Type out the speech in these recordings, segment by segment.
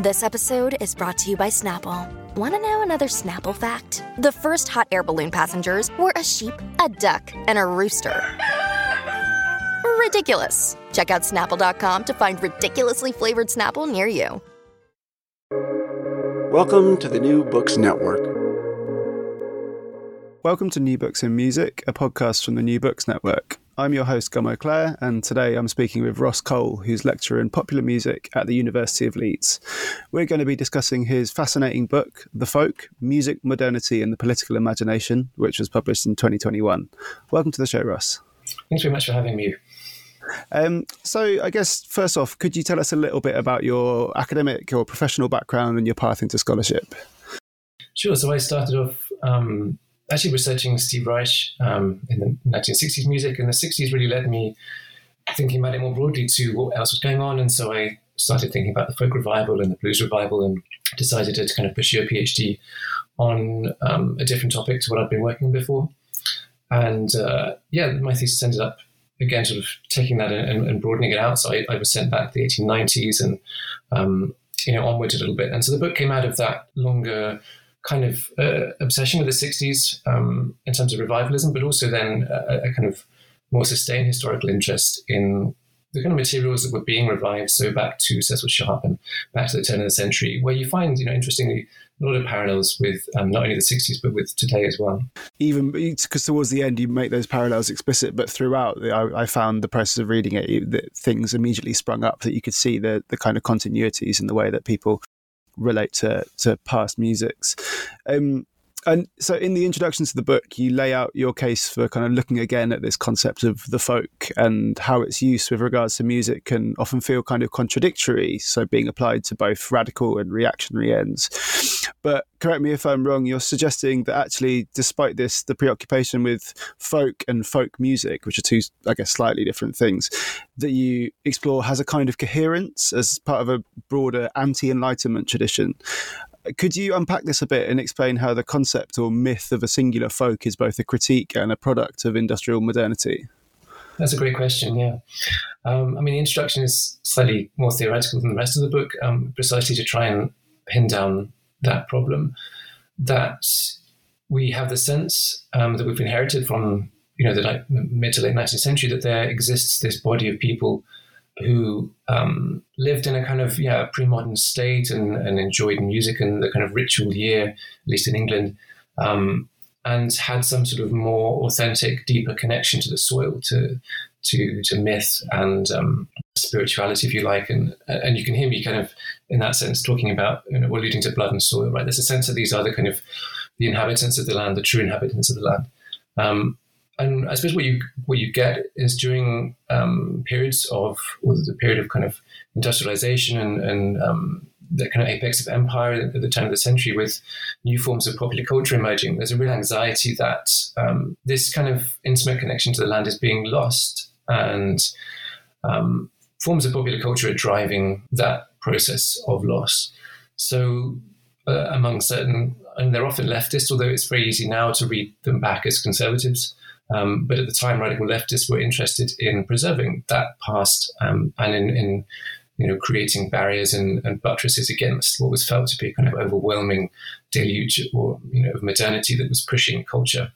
This episode is brought to you by Snapple. Want to know another Snapple fact? The first hot air balloon passengers were a sheep, a duck, and a rooster. Ridiculous. Check out snapple.com to find ridiculously flavored Snapple near you. Welcome to the New Books Network. Welcome to New Books in Music, a podcast from the New Books Network. I'm your host, Gummo Clare, and today I'm speaking with Ross Cole, who's lecturer in popular music at the University of Leeds. We're going to be discussing his fascinating book, The Folk Music, Modernity, and the Political Imagination, which was published in 2021. Welcome to the show, Ross. Thanks very much for having me. Um, so, I guess first off, could you tell us a little bit about your academic or professional background and your path into scholarship? Sure. So, I started off um, actually researching Steve Reich um, in the 1960s music, and the 60s really led me thinking about it more broadly to what else was going on. And so I started thinking about the folk revival and the blues revival and decided to kind of pursue a PhD on um, a different topic to what I'd been working on before. And uh, yeah, my thesis ended up again sort of taking that and, and broadening it out. So I, I, was sent back to the 1890s and um, you know onwards a little bit. And so the book came out of that longer kind of uh, obsession with the 60s um, in terms of revivalism, but also then a, a, kind of more sustained historical interest in the kind of materials that were being revived. So back to Cecil Sharp and back to the turn of the century, where you find, you know, interestingly, a lot of parallels with um, not only the 60s, but with today as well. Even because towards the end, you make those parallels explicit, but throughout, I, I found the process of reading it, that things immediately sprung up that you could see the, the kind of continuities in the way that people relate to to past musics. Um, and so, in the introduction to the book, you lay out your case for kind of looking again at this concept of the folk and how its use with regards to music can often feel kind of contradictory. So, being applied to both radical and reactionary ends. But correct me if I'm wrong, you're suggesting that actually, despite this, the preoccupation with folk and folk music, which are two, I guess, slightly different things, that you explore has a kind of coherence as part of a broader anti Enlightenment tradition. Could you unpack this a bit and explain how the concept or myth of a singular folk is both a critique and a product of industrial modernity? That's a great question. Yeah, um, I mean, the introduction is slightly more theoretical than the rest of the book, um, precisely to try and pin down that problem. That we have the sense um, that we've inherited from you know the mid to late 19th century that there exists this body of people who um, lived in a kind of yeah pre-modern state and, and, enjoyed music and the kind of ritual year, at least in England, um, and had some sort of more authentic, deeper connection to the soil, to to, to myth and um, spirituality, if you like, and and you can hear me kind of in that sense talking about you know alluding to blood and soil, right? There's a sense that these are the kind of the inhabitants of the land, the true inhabitants of the land. And I suppose what you what you get is during um, periods of the period of kind of industrialization and, and um, the kind of apex of empire at the turn of the century, with new forms of popular culture emerging. There's a real anxiety that um, this kind of intimate connection to the land is being lost, and um, forms of popular culture are driving that process of loss. So, uh, among certain, and they're often leftist, although it's very easy now to read them back as conservatives. Um, but at the time, radical leftists were interested in preserving that past um, and in, in, you know creating barriers and, and, buttresses against what was felt to be kind of overwhelming deluge or you know of modernity that was pushing culture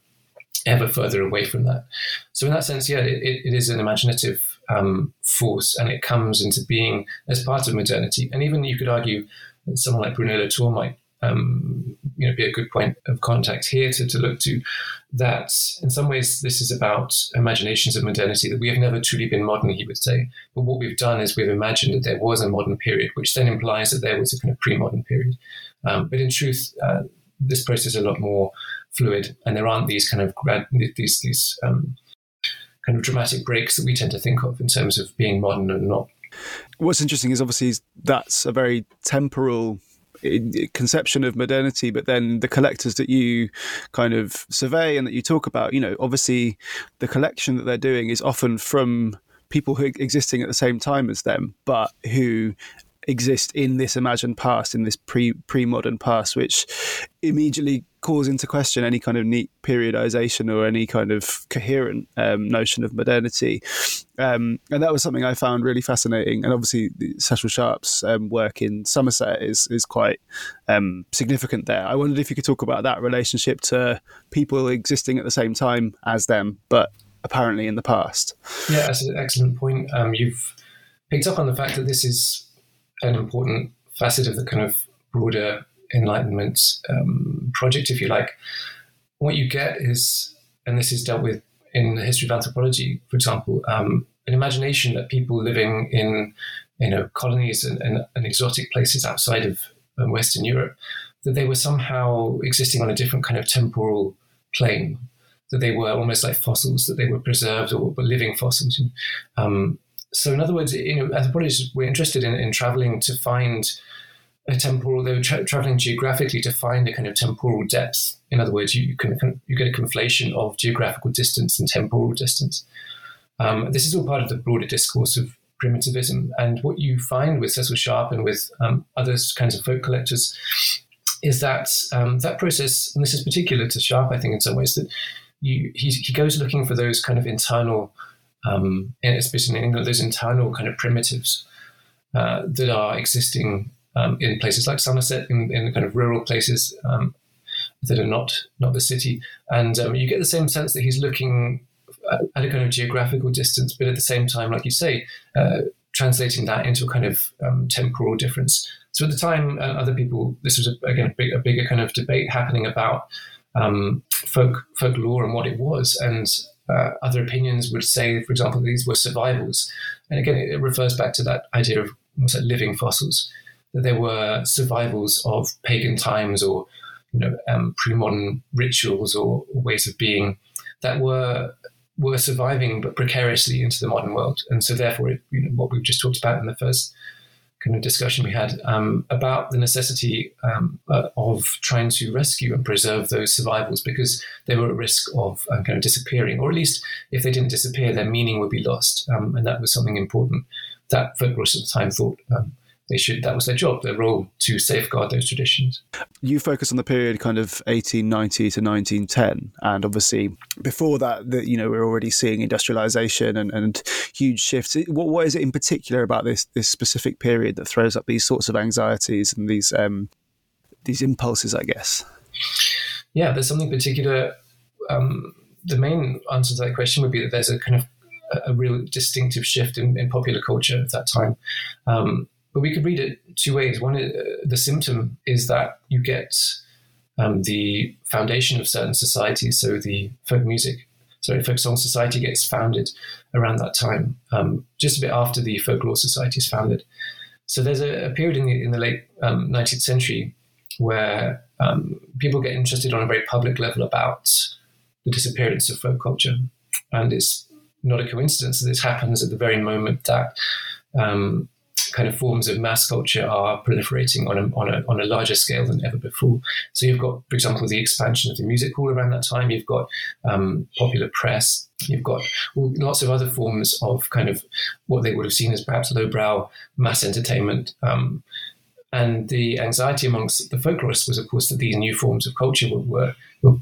ever further away from that. So in that sense, yeah, it, it is an imaginative um, force, and it comes into being as part of modernity. And even you could argue that someone like Bruno Latour might um, you know, be a good point of contact here to, to look to. That in some ways this is about imaginations of modernity that we have never truly been modern, he would say. But what we've done is we've imagined that there was a modern period, which then implies that there was a kind of pre-modern period. Um, but in truth, uh, this process is a lot more fluid, and there aren't these kind of grad, these these um, kind of dramatic breaks that we tend to think of in terms of being modern and not. What's interesting is obviously that's a very temporal conception of modernity, but then the collectors that you kind of survey and that you talk about, you know, obviously the collection that they're doing is often from people who are existing at the same time as them, but who exist in this imagined past, in this pre pre modern past, which immediately calls into question any kind of neat periodization or any kind of coherent um, notion of modernity. Um, and that was something I found really fascinating. And obviously, Cecil Sharp's um, work in Somerset is is quite um, significant there. I wondered if you could talk about that relationship to people existing at the same time as them, but apparently in the past. Yeah, that's an excellent point. Um, you've picked up on the fact that this is an important facet of the kind of broader Enlightenment um, project, if you like. What you get is, and this is dealt with in the history of anthropology, for example, um, an imagination that people living in you know colonies and, and, and exotic places outside of um, Western Europe that they were somehow existing on a different kind of temporal plane, that they were almost like fossils, that they were preserved or were living fossils. Um, so, in other words, you know, anthropologists were interested in, in traveling to find a temporal. They were tra- traveling geographically to find a kind of temporal depth. In other words, you, you can you get a conflation of geographical distance and temporal distance. Um, this is all part of the broader discourse of primitivism, and what you find with Cecil Sharp and with um, other kinds of folk collectors is that um, that process, and this is particular to Sharp, I think, in some ways, that you, he, he goes looking for those kind of internal um, especially in England, those internal kind of primitives uh, that are existing um, in places like Somerset, in, in kind of rural places um, that are not not the city, and um, you get the same sense that he's looking at a kind of geographical distance, but at the same time, like you say, uh, translating that into a kind of um, temporal difference. So at the time, uh, other people, this was a, again a, big, a, bigger kind of debate happening about um, folk folklore and what it was, and uh, other opinions would say, for example, these were survivals. And again, it, refers back to that idea of what's that, living fossils, that there were survivals of pagan times or you know um, pre-modern rituals or, or, ways of being that were were surviving but precariously into the modern world. And so, therefore, it, you know, what we've just talked about in the first kind of discussion we had um, about the necessity um, uh, of trying to rescue and preserve those survivals because they were at risk of um, kind of disappearing, or at least if they didn't disappear, their meaning would be lost. Um, and that was something important that folklorists at the time thought um, they should that was their job their role to safeguard those traditions. You focus on the period kind of 1890 to 1910 and obviously before that the, you know we're already seeing industrialization and, and huge shifts. What, what is it in particular about this this specific period that throws up these sorts of anxieties and these um, these impulses i guess? Yeah there's something particular um, the main answer to that question would be that there's a kind of a real distinctive shift in, in popular culture at that time. Um, but we could read it two ways. One, uh, the symptom is that you get um, the foundation of certain societies. So the folk music, sorry, folk song society gets founded around that time, um, just a bit after the folklore society is founded. So there's a, a period in the, in the late um, 19th century where um, people get interested on a very public level about the disappearance of folk culture. And it's not a coincidence that this happens at the very moment that um, kind of forms of mass culture are proliferating on a, on a, on a larger scale than ever before. So you've got, for example, the expansion of the music hall around that time. You've got um, popular press. You've got lots of other forms of kind of what they would have seen as perhaps lowbrow mass entertainment. Um, and the anxiety amongst the folklorists was, of course, that these new forms of culture were, were,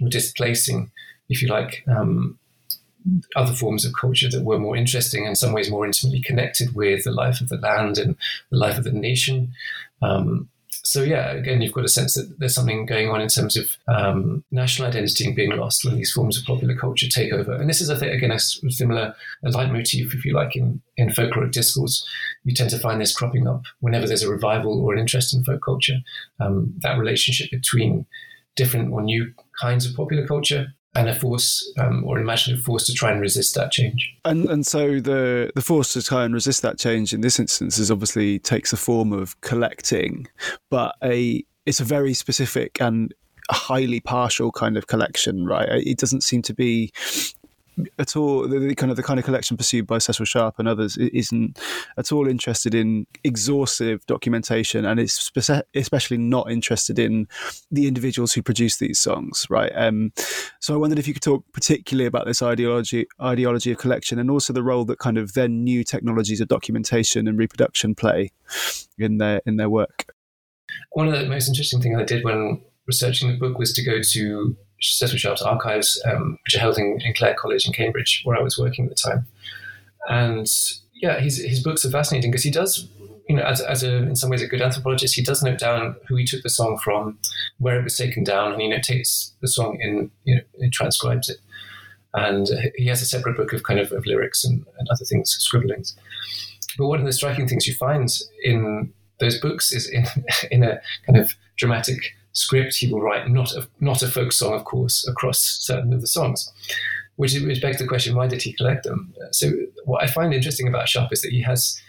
were displacing, if you like, um, other forms of culture that were more interesting, in some ways more intimately connected with the life of the land and the life of the nation. Um, so yeah, again, you've got a sense that there's something going on in terms of um, national identity being lost when these forms of popular culture take over. And this is, I think, again, a similar a leitmotif, if you like, in, in folkloric discourse. You tend to find this cropping up whenever there's a revival or an interest in folk culture. Um, that relationship between different or new kinds of popular culture and a force um, or an imaginative force to try and resist that change. And and so the the force to try and resist that change in this instance is obviously takes the form of collecting, but a it's a very specific and highly partial kind of collection, right? It doesn't seem to be at all the, the, kind of the kind of collection pursued by Cecil Sharp and others isn't at all interested in exhaustive documentation and it's especially not interested in the individuals who produce these songs right? Um, so I wondered if you could talk particularly about this ideology ideology of collection and also the role that kind of then new technologies of documentation and reproduction play in their in their work. One of the most interesting things I did when researching the book was to go to Cecil Sharp's archives, um, which are held in, in, Clare College in Cambridge, where I was working at the time. And yeah, his, his books are fascinating because he does, you know, as, as a, in some ways a good anthropologist, he does note down who he took the song from, where it was taken down, and he notates the song in, you know, transcribes it. And he has a separate book of kind of, of lyrics and, and other things, scribblings. But one of the striking things you find in those books is in, in a kind of dramatic script he will write not a, not a folk song, of course, across certain of the songs. Which, begs the question, why did he collect them? So what I find interesting about Sharp is that he has,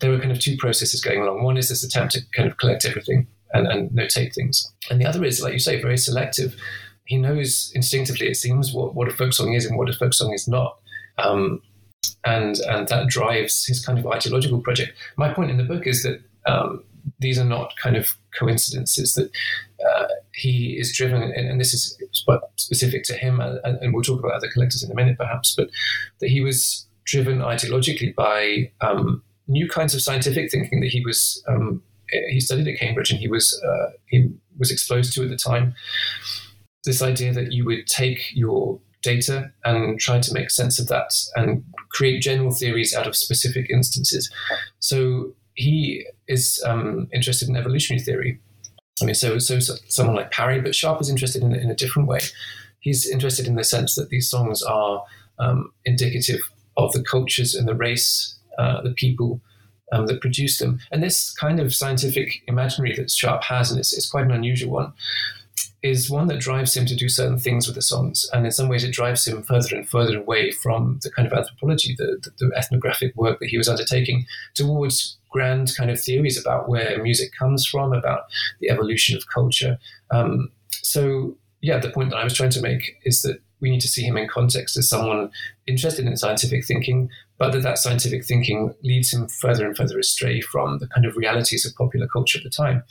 there are kind of two processes going along. One is this attempt to kind of collect everything and, and notate things. And the other is, like you say, very selective. He knows instinctively, it seems, what, what a folk song is and what a folk song is not. Um, and and that drives his kind of ideological project. My point in the book is that um, these are not kind of coincidences that uh, he is driven, and, and, this is specific to him, and, and, we'll talk about other collectors in a minute, perhaps, but that he was driven ideologically by um, new kinds of scientific thinking that he was um, he studied at Cambridge and he was uh, he was exposed to at the time. This idea that you would take your data and try to make sense of that and create general theories out of specific instances. So he is um, interested in evolutionary theory. I mean, so, so, so someone like Parry, but Sharp is interested in, in a different way. He's interested in the sense that these songs are um, indicative of the cultures and the race, uh, the people um, that produce them. And this kind of scientific imaginary that Sharp has, and it's, it's quite an unusual one, is one that drives him to do certain things with the songs. And in some ways, it drives him further and further away from the kind of anthropology, the, the, the ethnographic work that he was undertaking, towards grand kind of theories about where music comes from, about the evolution of culture. Um, so, yeah, the point that I was trying to make is that we need to see him in context as someone interested in scientific thinking, but that that scientific thinking leads him further and further astray from the kind of realities of popular culture at the time.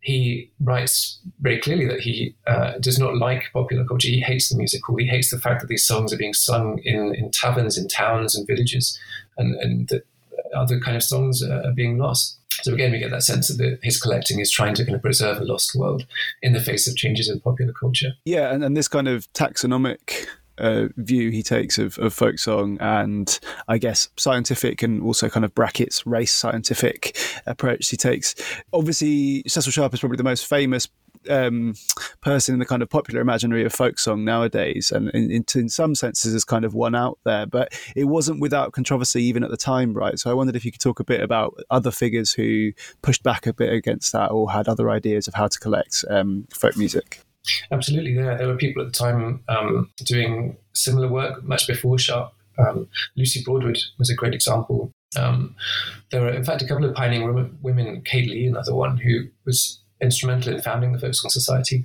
He writes very clearly that he uh, does not like popular culture. He hates the musical. He hates the fact that these songs are being sung in, in taverns, in towns, and villages, and, and that other kind of songs are being lost. So again, we get that sense that his collecting is trying to kind of preserve a lost world in the face of changes in popular culture. Yeah, and, and this kind of taxonomic uh, view he takes of, of folk song and I guess scientific and also kind of brackets race scientific approach he takes. Obviously, Cecil Sharp is probably the most famous um, person in the kind of popular imaginary of folk song nowadays, and in, in, in, some senses is kind of one out there. But it wasn't without controversy even at the time, right? So I wondered if you could talk a bit about other figures who pushed back a bit against that or had other ideas of how to collect um, folk music. Absolutely, yeah. There were people at the time um, doing similar work much before Sharp. Um, Lucy Broadwood was a great example. Um, there were, in fact, a couple of pioneering women, Kate Lee, another one, who was instrumental in founding the Folk Song Society,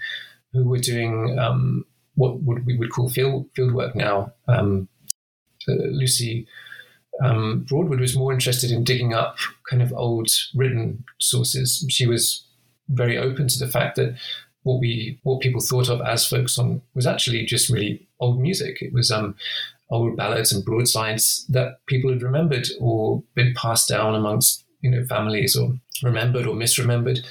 who were doing um, what would, we would call field, field work now. Um, uh, Lucy um, Broadwood was more interested in digging up kind of old written sources. She was very open to the fact that what we what people thought of as folk song was actually just really old music. It was um, old ballads and broadsides that people had remembered or been passed down amongst you know families or remembered or misremembered.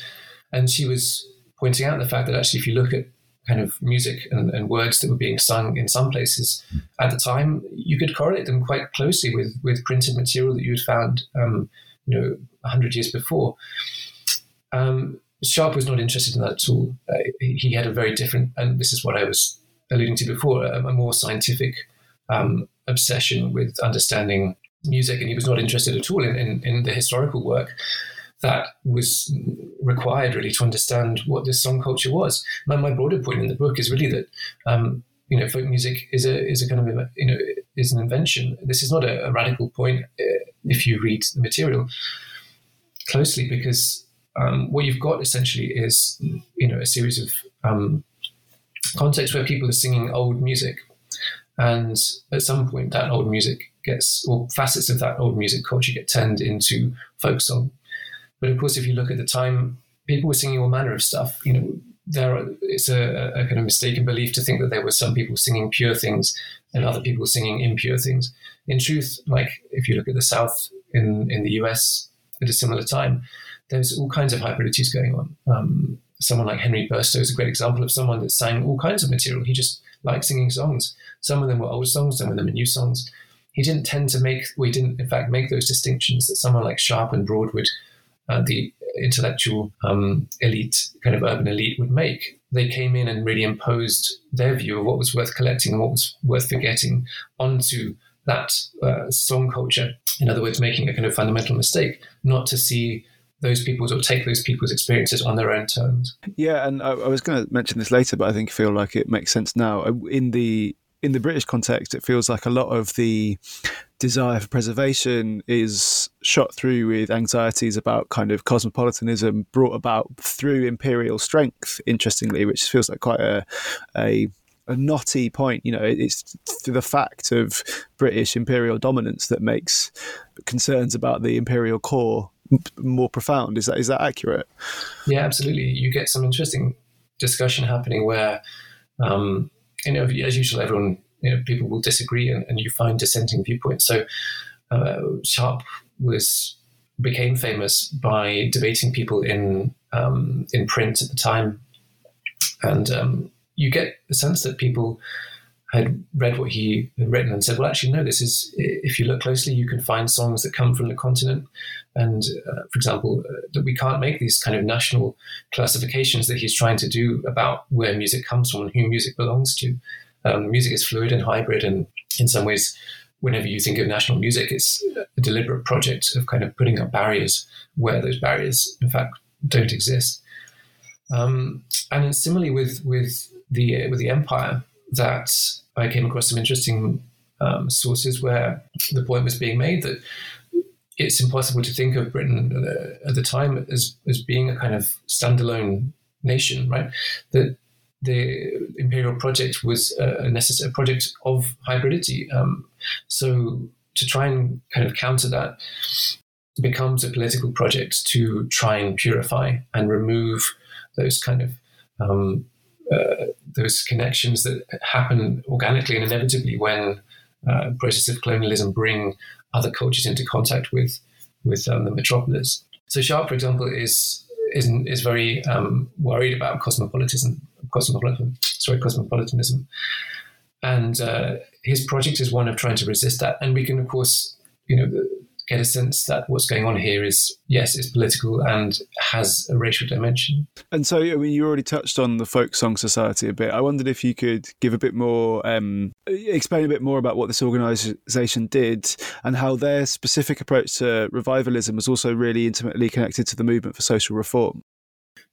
And she was pointing out the fact that actually, if you look at kind of music and, and, words that were being sung in some places at the time, you could correlate them quite closely with with printed material that you had found, um, you know, hundred years before. Um, Sharp was not interested in that at all. Uh, he had a very different, and this is what I was alluding to before, a, a more scientific um, obsession with understanding music, and he was not interested at all in, in, in, the historical work that was required really to understand what this song culture was. My, my broader point in the book is really that um, you know folk music is a is a kind of you know is an invention. This is not a, a radical point uh, if you read the material closely because um, what you've got essentially is you know a series of um, contexts where people are singing old music, and at some point that old music gets or facets of that old music culture get turned into folk song. But of course, if you look at the time, people were singing all manner of stuff. You know, there are, it's a, a kind of mistaken belief to think that there were some people singing pure things and other people singing impure things. In truth, like if you look at the South in in the US at a similar time, there's all kinds of hybridities going on. Um, someone like Henry Burstow is a great example of someone that sang all kinds of material. He just liked singing songs. Some of them were old songs, some of them were new songs. He didn't tend to make, we didn't in fact make those distinctions that someone like Sharp and Broadwood, uh, the intellectual um, elite, kind of urban elite, would make. They came in and really imposed their view of what was worth collecting and what was worth forgetting onto that uh, song culture. In other words, making a kind of fundamental mistake, not to see those people's or take those people's experiences on their own terms. Yeah, and I, I was going to mention this later, but I think I feel like it makes sense now. In the in the British context, it feels like a lot of the desire for preservation is shot through with anxieties about kind of cosmopolitanism brought about through imperial strength. Interestingly, which feels like quite a a a knotty point. You know, it's the fact of British imperial dominance that makes concerns about the imperial core more profound. Is that is that accurate? Yeah, absolutely. You get some interesting discussion happening where, um, you know, as usual, everyone, you know, people will disagree, and, and you find dissenting viewpoints. So, uh, Sharp was became famous by debating people in um, in print at the time, and um, you get the sense that people had read what he had written and said, well, actually, no, this is, if you look closely, you can find songs that come from the continent. And, uh, for example, uh, that we can't make these kind of national classifications that he's trying to do about where music comes from and who music belongs to. Um, music is fluid and hybrid. And in some ways, whenever you think of national music, it's a deliberate project of kind of putting up barriers where those barriers, in fact, don't exist. Um, and similarly with, with the, with the empire, that I came across some interesting um, sources where the point was being made that it's impossible to think of Britain at the, at the time as, as being a kind of standalone nation, right? That the imperial project was a, necessary project of hybridity. Um, so to try and kind of counter that becomes a political project to try and purify and remove those kind of um, uh, those connections that happen organically and inevitably when uh, processes of colonialism bring other cultures into contact with with um, the metropolis. So Sharp, for example, is is is very um, worried about cosmopolitanism, cosmopolitan, sorry, cosmopolitanism, and uh, his project is one of trying to resist that. And we can, of course, you know, get a sense that what's going on here is yes, it's political and has a racial dimension. And so, I mean, you already touched on the Folk Song Society a bit. I wondered if you could give a bit more, um, explain a bit more about what this organisation did and how their specific approach to revivalism was also really intimately connected to the movement for social reform.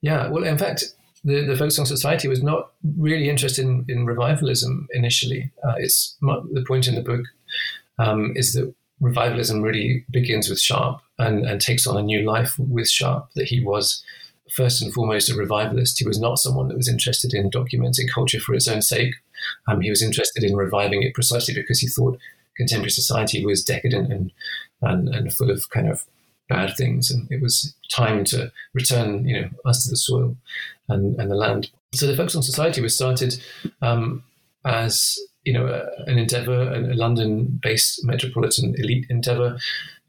Yeah, well, in fact, the, the Folk Song Society was not really interested in, in revivalism initially. Uh, it's the point in the book um, is that revivalism really begins with Sharp and, and takes on a new life with Sharp, that he was first and foremost a revivalist. He was not someone that was interested in documenting culture for its own sake. Um, he was interested in reviving it precisely because he thought contemporary society was decadent and, and, and full of kind of bad things. And it was time to return, you know, us to the soil and, and the land. So the Folk Song Society was started um, as you know, a, an endeavor, a, London-based metropolitan elite endeavor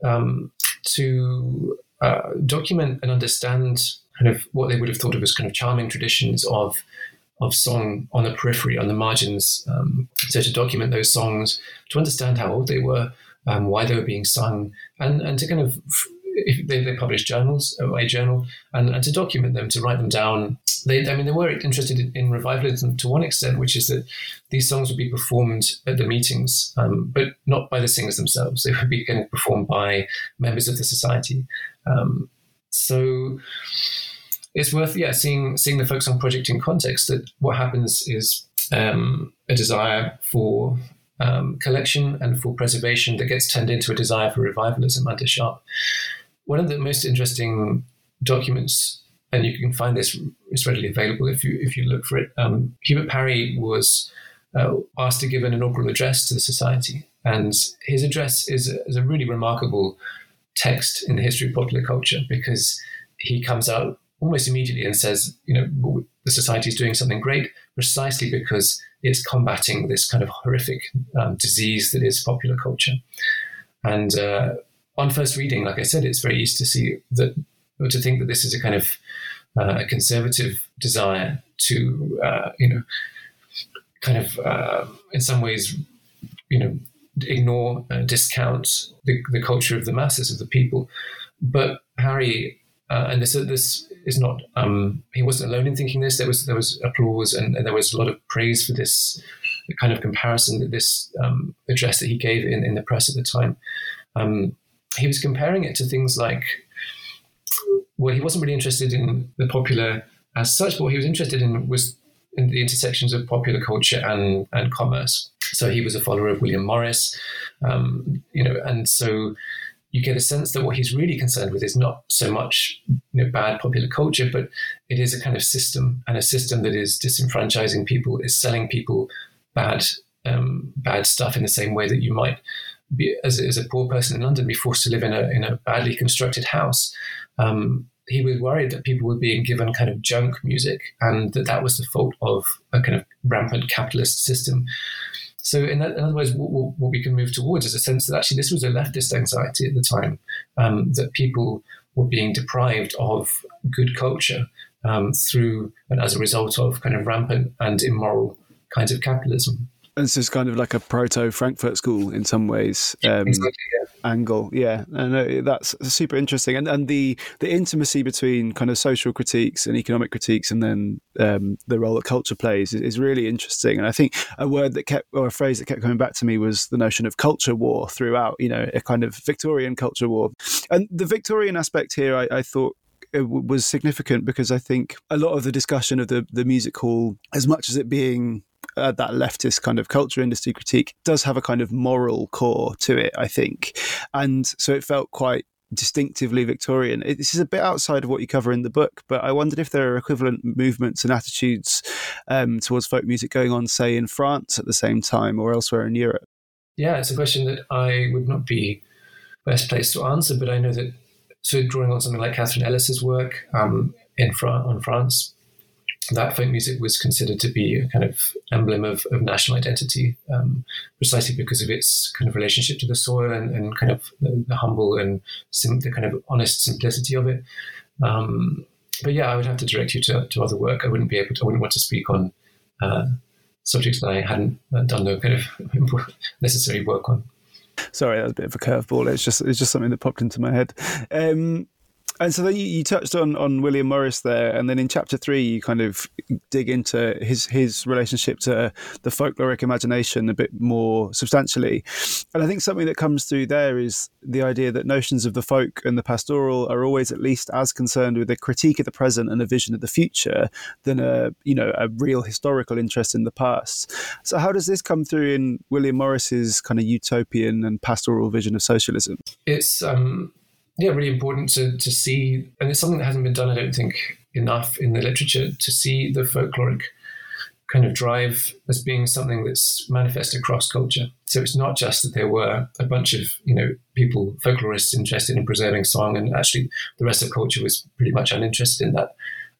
um, to uh, document and understand kind of what they would have thought of as kind of charming traditions of of song on the periphery, on the margins. Um, so to document those songs, to understand how old they were, um, why they were being sung, and and to kind of they, they published journals, a journal, and, and to document them, to write them down. They, I mean, they were interested in, in revivalism to one extent, which is that these songs would be performed at the meetings, um, but not by the singers themselves. They would be kind of performed by members of the society. Um, so it's worth, yeah, seeing seeing the folk song project in context. That what happens is um, a desire for um, collection and for preservation that gets turned into a desire for revivalism under Sharp. One of the most interesting documents, and you can find this is readily available if you if you look for it. Um, Hubert Parry was uh, asked to give an inaugural address to the society, and his address is a, is a really remarkable text in the history of popular culture because he comes out almost immediately and says, you know, the society is doing something great precisely because it's combating this kind of horrific um, disease that is popular culture. And uh, on first reading, like I said, it's very easy to see that, or to think that this is a kind of uh, a conservative desire to, uh, you know, kind of uh, in some ways, you know, ignore and discount the, the culture of the masses of the people. But Parry, uh, and this this is not um, he wasn't alone in thinking this. There was there was applause and, and there was a lot of praise for this kind of comparison that this um, address that he gave in, in the press at the time. Um, he was comparing it to things like well, he wasn't really interested in the popular as such, but what he was interested in was in the intersections of popular culture and and commerce. So he was a follower of William Morris, um, you know, and so you get a sense that what he's really concerned with is not so much you know, bad popular culture, but it is a kind of system and a system that is disenfranchising people, is selling people bad um, bad stuff in the same way that you might be as, as, a poor person in London be forced to live in a in a badly constructed house. Um, he was worried that people were being given kind of junk music and that that was the fault of a kind of rampant capitalist system. So, in, that, in other words, what, what, we can move towards is a sense that actually this was a leftist anxiety at the time, um, that people were being deprived of good culture um, through and as a result of kind of rampant and immoral kinds of capitalism. And this is kind of like a proto Frankfurt School in some ways. Um, exactly, yeah. Angle, yeah, and that's super interesting. And and the the intimacy between kind of social critiques and economic critiques, and then um, the role that culture plays is, is, really interesting. And I think a word that kept or a phrase that kept coming back to me was the notion of culture war throughout. You know, a kind of Victorian culture war, and the Victorian aspect here, I, I thought was significant because I think a lot of the discussion of the the music hall, as much as it being uh, that leftist kind of culture industry critique does have a kind of moral core to it, I think. And so it felt quite distinctively Victorian. This is a bit outside of what you cover in the book, but I wondered if there are equivalent movements and attitudes um, towards folk music going on, say, in France at the same time or elsewhere in Europe. Yeah, it's a question that I would not be best placed to answer, but I know that so drawing on something like Katharine Ellis's work um, in Fran- on France, that folk music was considered to be a kind of emblem of, of national identity, um, precisely because of its kind of relationship to the soil and, and kind of the, the humble and sim- the kind of honest simplicity of it. Um, but yeah, I would have to direct you to, to other work. I wouldn't be able to, I wouldn't want to speak on uh, subjects that I hadn't uh, done the kind of necessary work on. Sorry, that was a bit of a curveball. It's just it's just something that popped into my head. Um, and so then you, you, touched on, on William Morris there, and then in chapter three, you kind of dig into his his relationship to the folkloric imagination a bit more substantially. And I think something that comes through there is the idea that notions of the folk and the pastoral are always at least as concerned with a critique of the present and a vision of the future than a you know a real historical interest in the past. So how does this come through in William Morris's kind of utopian and pastoral vision of socialism? It's um yeah, really important to, to see, and it's something that hasn't been done, I don't think, enough in the literature to see the folkloric kind of drive as being something that's manifest across culture. So it's not just that there were a bunch of you know people, folklorists interested in preserving song, and actually the rest of culture was pretty much uninterested in that.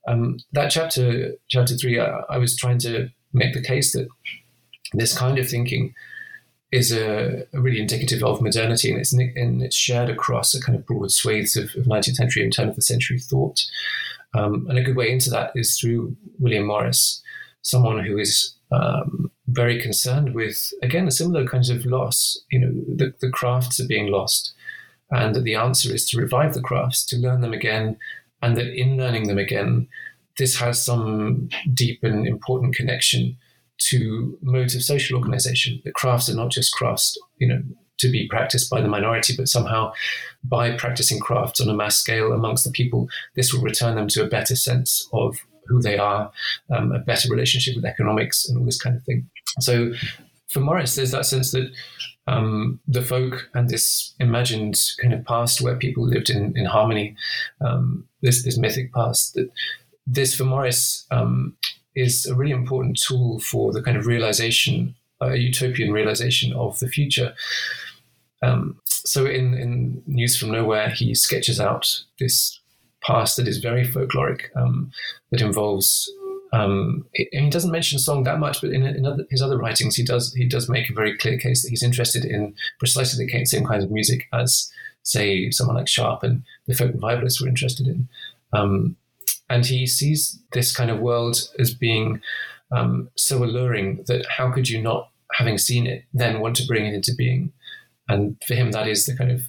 Um, that chapter, chapter three, I, I was trying to make the case that this kind of thinking is a, a, really indicative of modernity, and it's and it's shared across a kind of broad swathes of, of 19th century and turn of the century thought. Um, and a good way into that is through William Morris, someone who is um, very concerned with again a similar kinds of loss. You know, the, the crafts are being lost. and that the answer is to revive the crafts, to learn them again, and that in learning them again, this has some deep and important connection to modes of social organization. The crafts are not just crafts, you know, to be practiced by the minority, but somehow by practicing crafts on a mass scale amongst the people, this will return them to a better sense of who they are, um, a better relationship with economics, and all this kind of thing. So for Morris, there's that sense that um, the folk and this imagined kind of past where people lived in, in harmony, um, this, this mythic past, that this for Morris um, is a really important tool for the kind of realization, a utopian realization of the future. Um, so in, in News from Nowhere, he sketches out this past that is very folkloric, um, that involves. Um, it, he doesn't mention song that much, but in, in other, his other writings, he does he does make a very clear case that he's interested in precisely the same kinds of music as, say, someone like Sharp and the folk revivalists were interested in. Um, and he sees this kind of world as being um, so alluring that how could you not, having seen it, then want to bring it into being? And for him, that is the kind of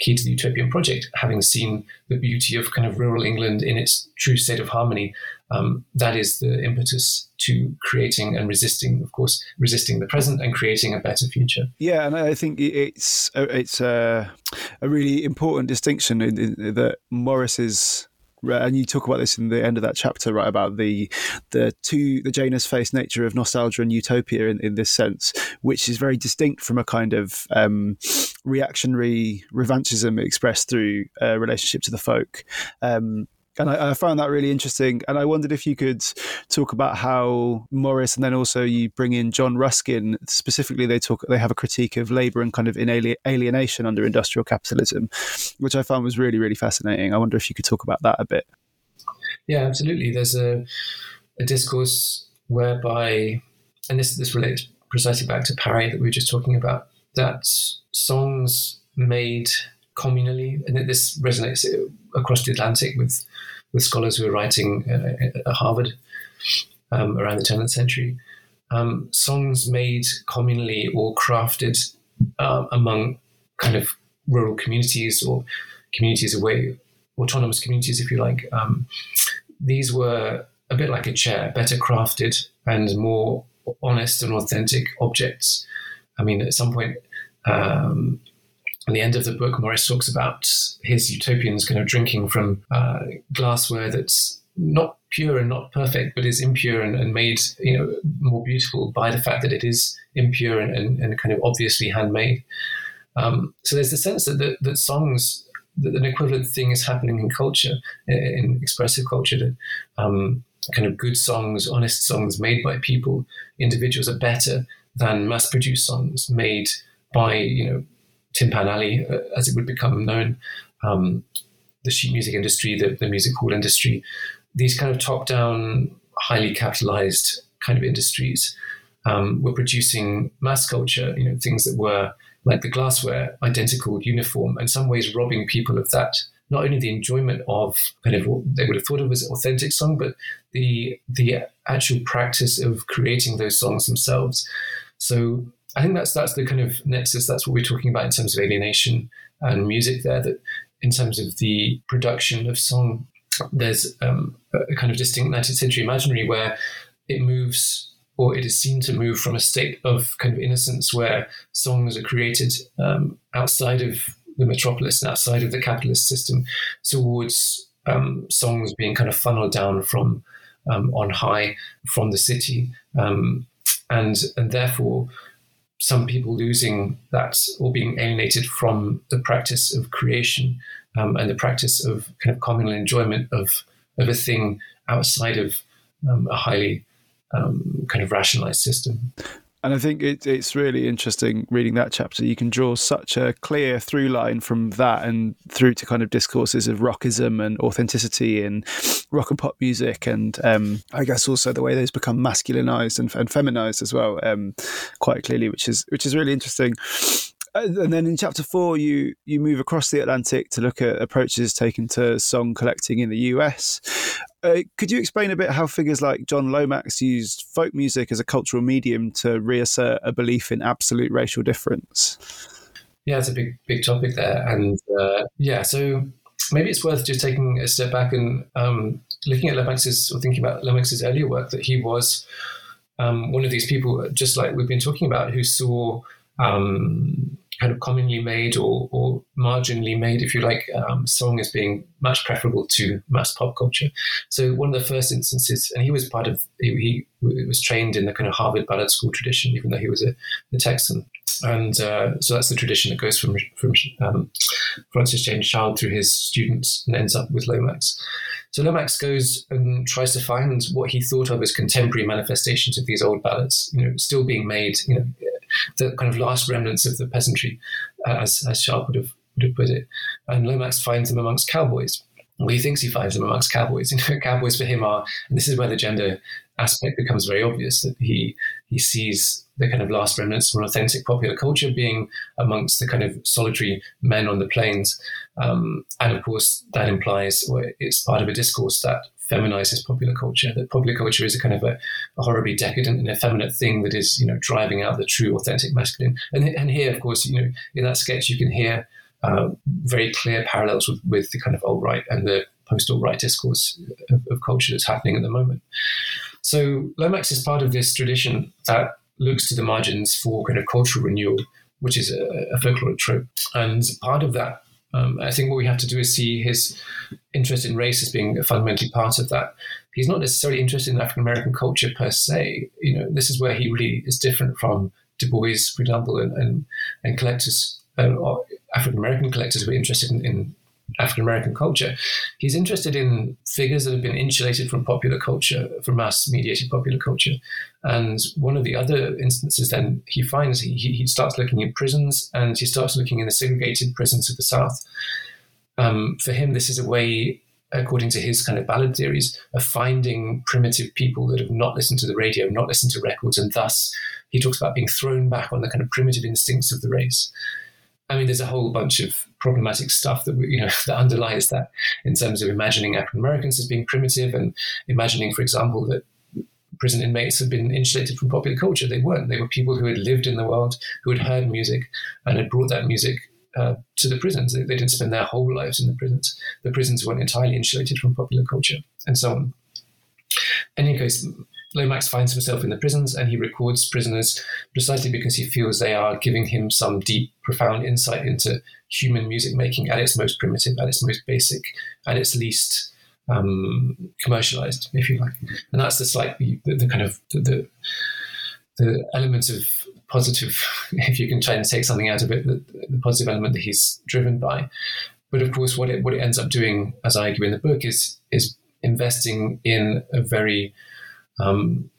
key to the utopian project. Having seen the beauty of kind of rural England in its true state of harmony, um, that is the impetus to creating and resisting, of course, resisting the present and creating a better future. Yeah, and I think it's it's a, a really important distinction in, in, that Morris's and you talk about this in the end of that chapter, right? About the the two the Janus face nature of nostalgia and utopia in, in this sense, which is very distinct from a kind of um, reactionary revanchism expressed through a relationship to the folk. Um, and I, I, found that really interesting. And I wondered if you could talk about how Morris, and then also you bring in John Ruskin. Specifically, they talk, they have a critique of labour and kind of alienation under industrial capitalism, which I found was really, really fascinating. I wonder if you could talk about that a bit. Yeah, absolutely. There's a, a discourse whereby, and this this relates precisely back to Parry that we were just talking about, that songs made communally, and this resonates across the Atlantic with with scholars who are writing uh, at Harvard um, around the turn of the century. Um, songs made communally or crafted uh, among kind of rural communities or communities away, autonomous communities, if you like. Um, these were a bit like a chair, better crafted and more honest and authentic objects. I mean, at some point, um, at the end of the book, Morris talks about his utopians kind of drinking from uh, glassware that's not pure and not perfect, but is impure and, and, made you know more beautiful by the fact that it is impure and, and, and kind of obviously handmade. Um, so there's the sense that that songs that an equivalent thing is happening in culture, in expressive culture, that um, kind of good songs, honest songs made by people, individuals are better than mass-produced songs made by you know Tin Pan Alley, uh, as it would become known, um, the sheet music industry, the, the music hall industry, these kind of top down, highly capitalized kind of industries um, were producing mass culture, you know, things that were like the glassware, identical, uniform, in some ways robbing people of that. Not only the enjoyment of kind of what they would have thought of as authentic song, but the the actual practice of creating those songs themselves. So I think that's that's the kind of nexus. That's what we're talking about in terms of alienation and music. There, that in terms of the production of song, there's um, a kind of distinct 19th century imaginary where it moves, or it is seen to move from a state of kind of innocence where songs are created um, outside of the metropolis and outside of the capitalist system, towards um, songs being kind of funneled down from um, on high from the city, um, and and therefore some people losing that or being alienated from the practice of creation um, and the practice of kind of communal enjoyment of of a thing outside of um, a highly um, kind of rationalized system. And I think it, it's really interesting reading that chapter. You can draw such a clear through line from that and through to kind of discourses of rockism and authenticity in rock and pop music, and um, I guess also the way those become masculinized and, and feminized as well, um, quite clearly, which is which is really interesting. Uh, and then in chapter four, you you move across the Atlantic to look at approaches taken to song collecting in the US. Uh, could you explain a bit how figures like John Lomax used folk music as a cultural medium to reassert a belief in absolute racial difference? Yeah, it's a big big topic there, and uh, yeah, so maybe it's worth just taking a step back and um, looking at Lomax's or thinking about Lomax's earlier work that he was um, one of these people, just like we've been talking about, who saw um, kind of commonly made or, or marginally made, if you like, um, song as being much preferable to mass pop culture. So one of the first instances, and he was part of, he, he was trained in the kind of Harvard Ballad School tradition, even though he was a, a Texan. And uh, so that's the tradition that goes from from um, Francis James Child through his students and ends up with Lomax. So Lomax goes and tries to find what he thought of as contemporary manifestations of these old ballads, you know, still being made, you know, the kind of last remnants of the peasantry, uh, as, as Sharp would have, would have put it. And Lomax finds them amongst cowboys. Well, he thinks he finds them amongst cowboys. You know, cowboys for him are, and this is where the gender aspect becomes very obvious that he he sees the kind of last remnants of an authentic popular culture being amongst the kind of solitary men on the plains, um, and of course that implies well, it's part of a discourse that feminizes popular culture. That popular culture is a kind of a, a, horribly decadent and effeminate thing that is you know driving out the true authentic masculine. And and here of course you know in that sketch you can hear. Uh, very clear parallels with, with the kind of alt right and the post alt right discourse of, of culture that's happening at the moment. So Lomax is part of this tradition that looks to the margins for kind of cultural renewal, which is a, a folkloric trope. And part of that, um, I think what we have to do is see his interest in race as being a fundamentally part of that. He's not necessarily interested in African American culture per se. You know, this is where he really is different from Du Bois, for example, and and, and collectors, uh, African American collectors who are interested in, in African American culture. He's interested in figures that have been insulated from popular culture, from mass mediated popular culture. And one of the other instances then he finds, he, he starts looking in prisons and he starts looking in the segregated prisons of the South. Um, for him, this is a way, according to his kind of ballad theories, of finding primitive people that have not listened to the radio, not listened to records, and thus he talks about being thrown back on the kind of primitive instincts of the race. I mean, there's a whole bunch of problematic stuff that you know that underlies that in terms of imagining African Americans as being primitive and imagining, for example, that prison inmates had been insulated from popular culture. They weren't. They were people who had lived in the world, who had heard music, and had brought that music uh, to the prisons. They, they, didn't spend their whole lives in the prisons. The prisons weren't entirely insulated from popular culture, and so on. In any case, Lomax finds himself in the prisons and he records prisoners precisely because he feels they are giving him some deep, profound insight into human music making at its most primitive, at its most basic, at its least um, commercialized, if you like. And that's the slightly the, the kind of the, the, the element of positive, if you can try and take something out of it, the, the positive element that he's driven by. But of course, what it what it ends up doing, as I argue in the book, is is investing in a very um,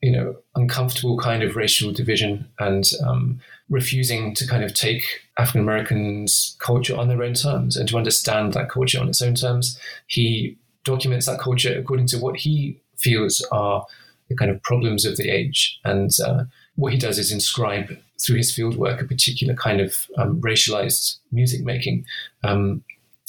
you know, uncomfortable kind of racial division and um, refusing to kind of take African Americans' culture on their own terms and to understand that culture on its own terms. He documents that culture according to what he feels are the kind of problems of the age. And uh, what he does is inscribe through his fieldwork a particular kind of um, racialized music making, um,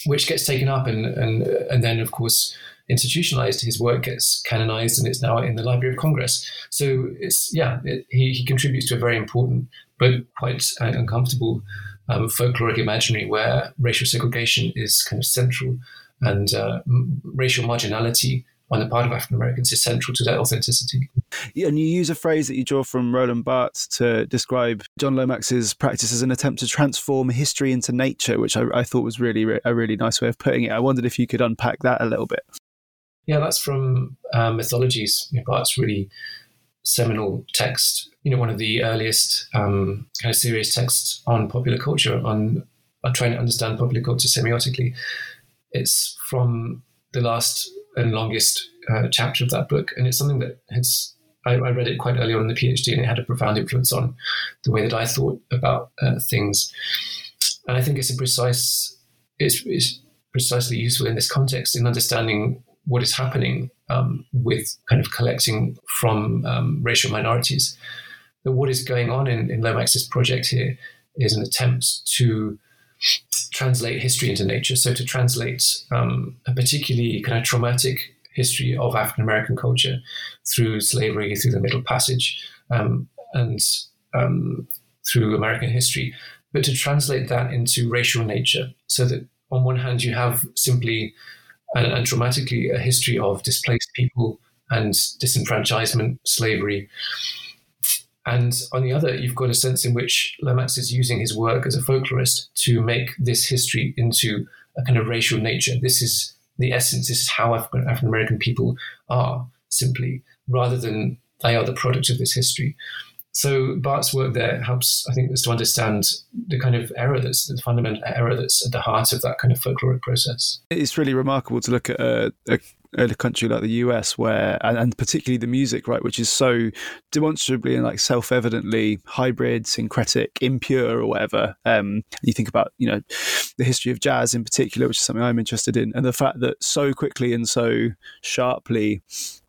which gets taken up and, and, and then, of course, institutionalized, his work gets canonized and it's now in the Library of Congress. So it's, yeah, it, he, he contributes to a very important but quite uh, uncomfortable um, folkloric imaginary where racial segregation is kind of central and uh, m- racial marginality on the part of African Americans is central to that authenticity. Yeah, and you use a phrase that you draw from Roland Barthes to describe John Lomax's practice as an attempt to transform history into nature, which I, I thought was really a really nice way of putting it. I wondered if you could unpack that a little bit. Yeah, that's from uh, Mythologies. You know, Barthes' really seminal text. You know, one of the earliest um, kind of serious texts on popular culture, on, on trying to understand popular culture semiotically. It's from the last and longest uh, chapter of that book, and it's something that has. I, I, read it quite early on in the PhD, and it had a profound influence on the way that I thought about uh, things. And I think it's a precise, it's, it's precisely useful in this context in understanding what is happening um, with kind of collecting from um, racial minorities. That what is going on in, in Lomax's project here is an attempt to translate history into nature. So to translate um, a particularly kind of traumatic history of African American culture through slavery, through the Middle Passage, um, and um, through American history, but to translate that into racial nature, so that on one hand you have simply and, and dramatically a history of displaced people and disenfranchisement, slavery. And on the other, you've got a sense in which Lomax is using his work as a folklorist to make this history into a kind of racial nature. This is the essence. This is how African American people are, simply, rather than they are the product of this history. So Barthes' work there helps, I think, us to understand the kind of error that's the fundamental error that's at the heart of that kind of folkloric process. It's really remarkable to look at a, a country like the US, where and, and, particularly the music, right, which is so demonstrably and like self-evidently hybrid, syncretic, impure, or whatever. Um, you think about you know the history of jazz in particular, which is something I'm interested in, and the fact that so quickly and so sharply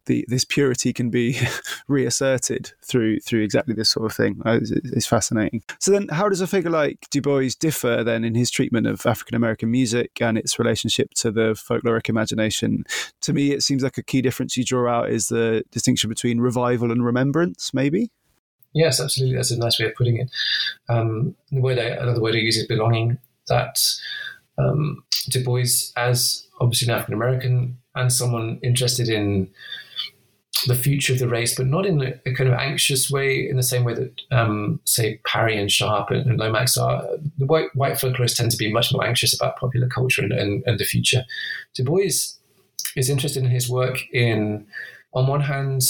the, this purity can be reasserted through through exactly this sort of thing. Uh, it's, fascinating. So then, how does a figure like Du Bois differ then in his treatment of African American music and its relationship to the folkloric imagination? To me, it seems like a key difference you draw out is the distinction between revival and remembrance, maybe. Yes, absolutely. That's a nice way of putting it. Um, the word I, another word I use is belonging. That um, Du Bois, as obviously an African American and someone interested in the future of the race, but not in a, a, kind of anxious way, in the same way that, um, say, Parry and Sharp and, and, Lomax are. The white, white folklorists tend to be much more anxious about popular culture and, and, and the future. Du Bois is interested in his work in, on one hand,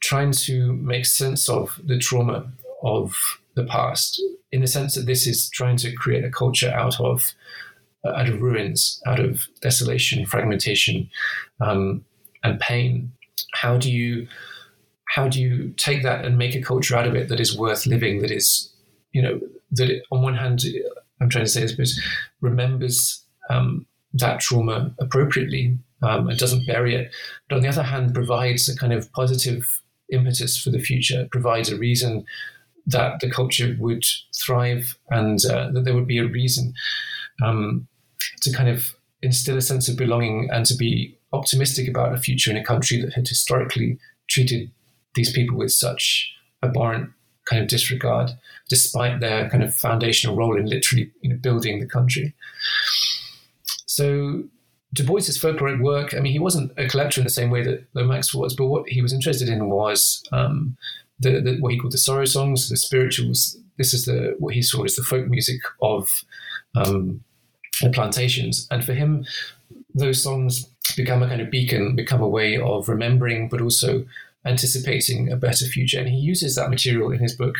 trying to make sense of the trauma of the past, in the sense that this is trying to create a culture out of uh, out of ruins, out of desolation, fragmentation, um, and pain how do you how do you take that and make a culture out of it that is worth living that is you know that it, on one hand i'm trying to say this but remembers um, that trauma appropriately um, and doesn't bury it but on the other hand provides a kind of positive impetus for the future provides a reason that the culture would thrive and uh, that there would be a reason um, to kind of instill a sense of belonging and to be optimistic about a future in a country that had historically treated these people with such abhorrent kind of disregard, despite their kind of foundational role in literally you know, building the country. So Du Bois's folkloric work, I mean, he wasn't a collector in the same way that Lomax was, but what he was interested in was um, the, the, what he called the sorrow songs, the spirituals. This is the what he saw as the folk music of um, the plantations, and for him, those songs become a kind of beacon, become a way of remembering, but also anticipating a better future. And he uses that material in his book,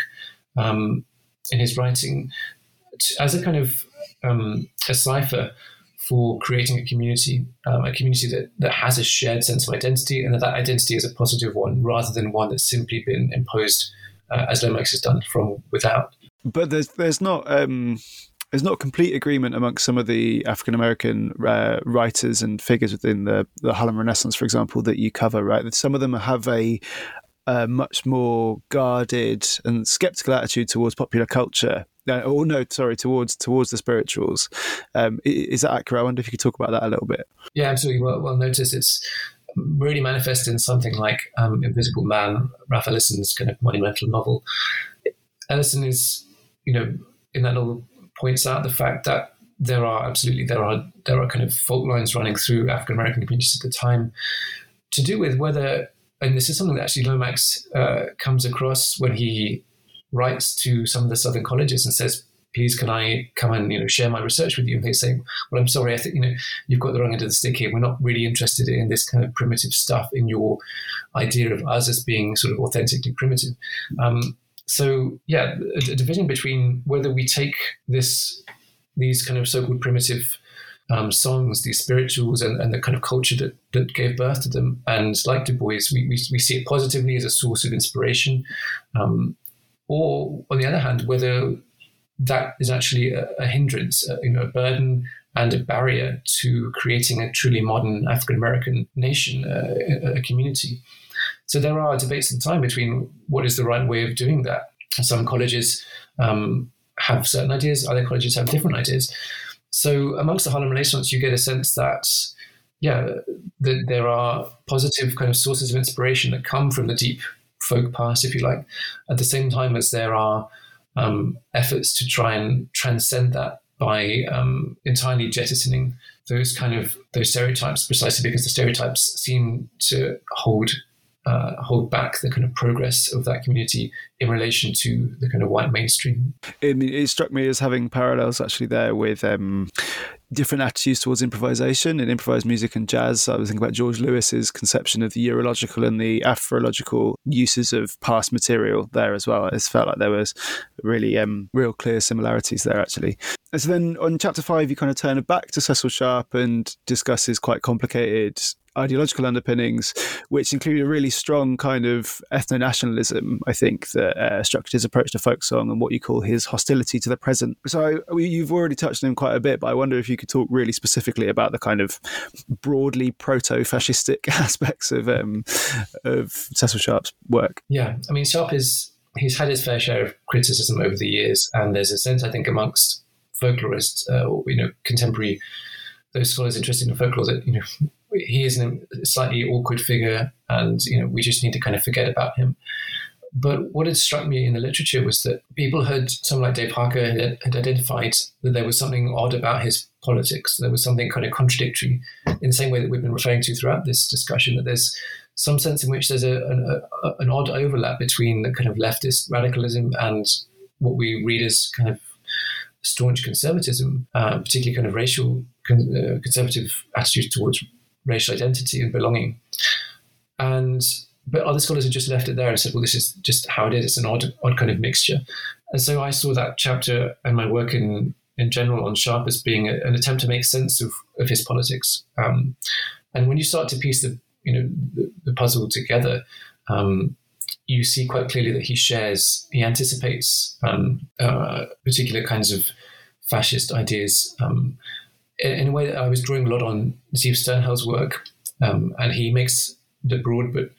um, in his writing, to, as a kind of um, a cipher for creating a community, um, a community that, that has a shared sense of identity, and that that identity is a positive one rather than one that's simply been imposed, uh, as Lomax has done from without. But there's there's not um, there's not complete agreement amongst some of the African American uh, writers and figures within the, the Harlem Renaissance, for example, that you cover, right? That some of them have a, a much more guarded and skeptical attitude towards popular culture. Uh, or no, sorry, towards towards the spirituals. Um, is that accurate? I wonder if you could talk about that a little bit. Yeah, absolutely. Well, well notice it's really manifest in something like um, Invisible Man, Ralph Ellison's kind of monumental novel. Ellison is, you know, in that little points out the fact that there are absolutely there are there are kind of fault lines running through African American communities at the time to do with whether and this is something that actually Lomax uh, comes across when he writes to some of the southern colleges and says please can I come and you know share my research with you? And they say, well, I'm sorry, I think you know you've got the wrong end of the stick here. We're not really interested in this kind of primitive stuff in your idea of us as being sort of authentically primitive. Um, so yeah, a, a, division between whether we take this these kind of so-called primitive um, songs, these spirituals, and, and, the kind of culture that, that gave birth to them, and like Du Bois, we, we, we see it positively as a source of inspiration, um, or on the other hand, whether that is actually a, a hindrance, a, you know, a burden and a barrier to creating a truly modern African American nation, uh, a, a community. So there are debates at the time between what is the right way of doing that. Some colleges um, have certain ideas, other colleges have different ideas. So amongst the Harlem Renaissance, you get a sense that, yeah, that there are positive kind of sources of inspiration that come from the deep folk past, if you like, at the same time as there are um, efforts to try and transcend that by um, entirely jettisoning those kind of those stereotypes, precisely because the stereotypes seem to hold uh, hold back the kind of progress of that community in relation to the kind of white mainstream. It, it struck me as having parallels actually there with um, different attitudes towards improvisation and improvised music and jazz. I was thinking about George Lewis's conception of the Eurological and the Afrological uses of past material there as well. It felt like there was really um, real clear similarities there actually. And so then on chapter five, you kind of turn it back to Cecil Sharp and discusses quite complicated ideological underpinnings, which include a really strong kind of ethno nationalism, I think, that uh, structured his approach to folk song and what you call his hostility to the present. So you've already touched on him quite a bit, but I wonder if you could talk really specifically about the kind of broadly proto fascistic aspects of, um, of Cecil Sharp's work. Yeah, I mean, Sharp is. He's had his fair share of criticism over the years, and there's a sense, I think, amongst folklorists, uh, or, you know, contemporary those scholars interested in folklore that you know he is a slightly awkward figure, and you know we just need to kind of forget about him. But what had struck me in the literature was that people had, someone like Dave Harker had, had, identified that there was something odd about his politics. There was something kind of contradictory in the same way that we've been referring to throughout this discussion, that there's some sense in which there's a, an, a, an odd overlap between the kind of leftist radicalism and what we read as kind of staunch conservatism, uh, particularly kind of racial con- uh, conservative attitudes towards racial identity and belonging. And but other scholars have just left it there and said, well, this is just how it is. It's an odd, odd kind of mixture. And so I saw that chapter and my work in, in general on Sharp as being a, an attempt to make sense of, of his politics. Um, and when you start to piece the, you know, the, the puzzle together, um, you see quite clearly that he shares, he anticipates um, uh, particular kinds of fascist ideas um, in, in, a way I was drawing a lot on Zeev Sternhell's work. Um, and he makes the broad but